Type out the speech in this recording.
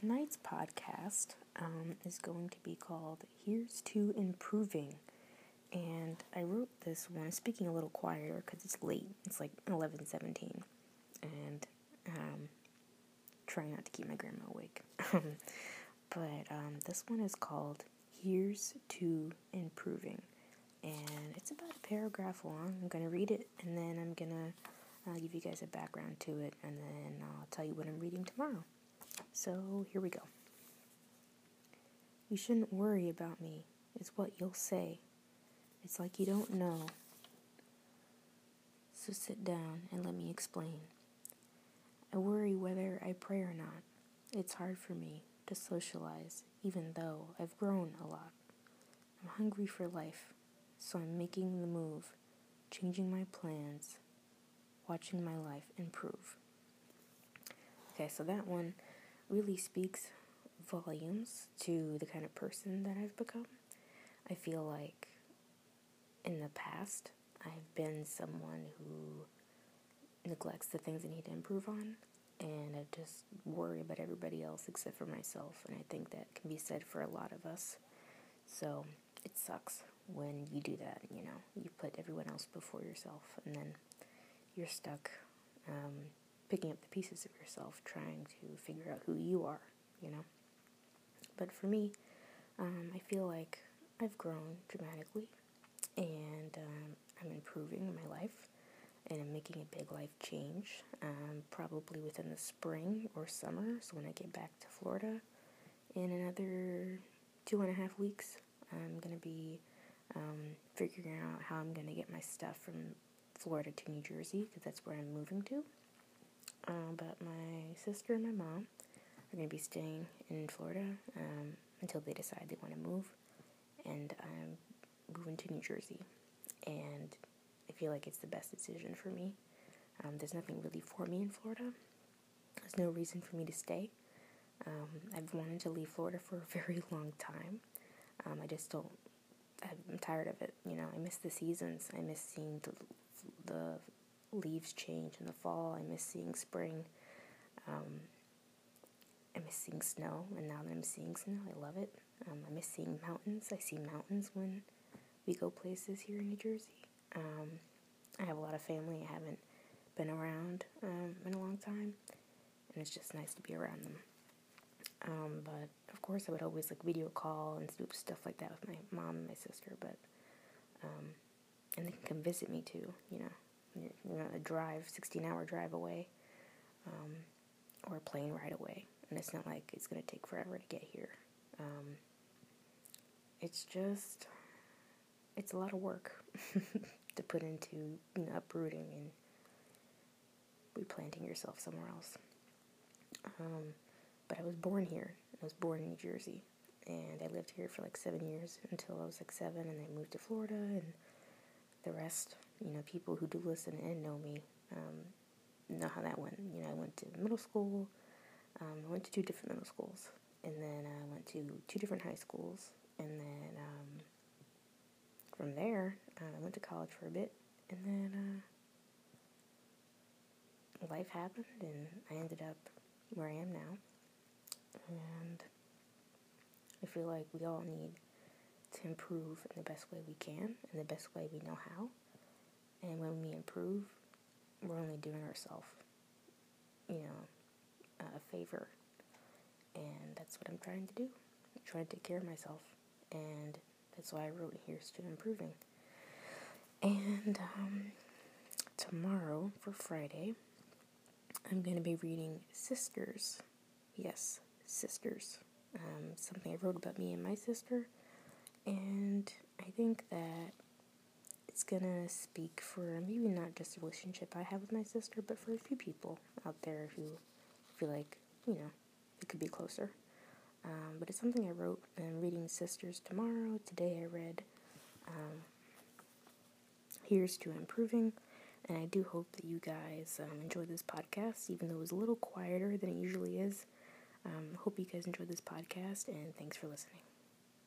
tonight's podcast um, is going to be called Here's to Improving. And I wrote this one, speaking a little quieter because it's late. It's like 11 17. And um, trying not to keep my grandma awake. but um, this one is called Here's to Improving. And it's about a paragraph long. I'm going to read it and then I'm going to uh, give you guys a background to it and then I'll tell you what I'm reading tomorrow. So here we go. You shouldn't worry about me, is what you'll say. It's like you don't know. So sit down and let me explain. I worry whether I pray or not. It's hard for me to socialize, even though I've grown a lot. I'm hungry for life, so I'm making the move, changing my plans, watching my life improve. Okay, so that one really speaks volumes to the kind of person that I've become. I feel like in the past, I've been someone who neglects the things I need to improve on, and I just worry about everybody else except for myself, and I think that can be said for a lot of us. So it sucks when you do that, you know, you put everyone else before yourself, and then you're stuck um, picking up the pieces of yourself, trying to figure out who you are, you know. But for me, um, I feel like I've grown dramatically and um, I'm improving my life and I'm making a big life change, um, probably within the spring or summer. So when I get back to Florida in another two and a half weeks, I'm going to be um, figuring out how I'm going to get my stuff from Florida to New Jersey because that's where I'm moving to. Uh, but my sister and my mom are going to be staying in Florida um, until they decide they want to move. And I'm moving to New Jersey. And I feel like it's the best decision for me. Um, there's nothing really for me in Florida. There's no reason for me to stay. Um, I've wanted to leave Florida for a very long time. Um, I just don't. I'm tired of it. You know, I miss the seasons. I miss seeing the the leaves change in the fall. I miss seeing spring. Um, I miss seeing snow, and now that I'm seeing snow, I love it. Um, I miss seeing mountains. I see mountains when we go places here in New Jersey. Um, I have a lot of family I haven't been around um, in a long time, and it's just nice to be around them. Um, but of course, I would always like video call and do stuff like that with my mom and my sister. But um, and they can come visit me too. You know, you know, a drive, 16 hour drive away, um, or a plane ride away. And it's not like it's going to take forever to get here. Um, it's just, it's a lot of work to put into you know, uprooting and replanting yourself somewhere else. Um, but I was born here. I was born in New Jersey. And I lived here for like seven years until I was like seven, and I moved to Florida, and the rest you know, people who do listen and know me um, know how that went. You know, I went to middle school. Um, I went to two different middle schools, and then I went to two different high schools, and then um, from there uh, I went to college for a bit, and then uh, life happened, and I ended up where I am now, and I feel like we all need to improve in the best way we can, in the best way we know how. And when we improve, we're only doing ourselves, you know, a favor. And that's what I'm trying to do. I'm trying to take care of myself. And that's why I wrote Here's to Improving. And um, tomorrow, for Friday, I'm going to be reading Sisters. Yes, Sisters. Um, something I wrote about me and my sister. And I think that it's gonna speak for maybe not just a relationship I have with my sister, but for a few people out there who feel like, you know, it could be closer. Um, but it's something I wrote. I'm reading Sisters tomorrow. Today I read um, Here's to Improving. And I do hope that you guys um, enjoy this podcast, even though it was a little quieter than it usually is. Um, hope you guys enjoyed this podcast, and thanks for listening.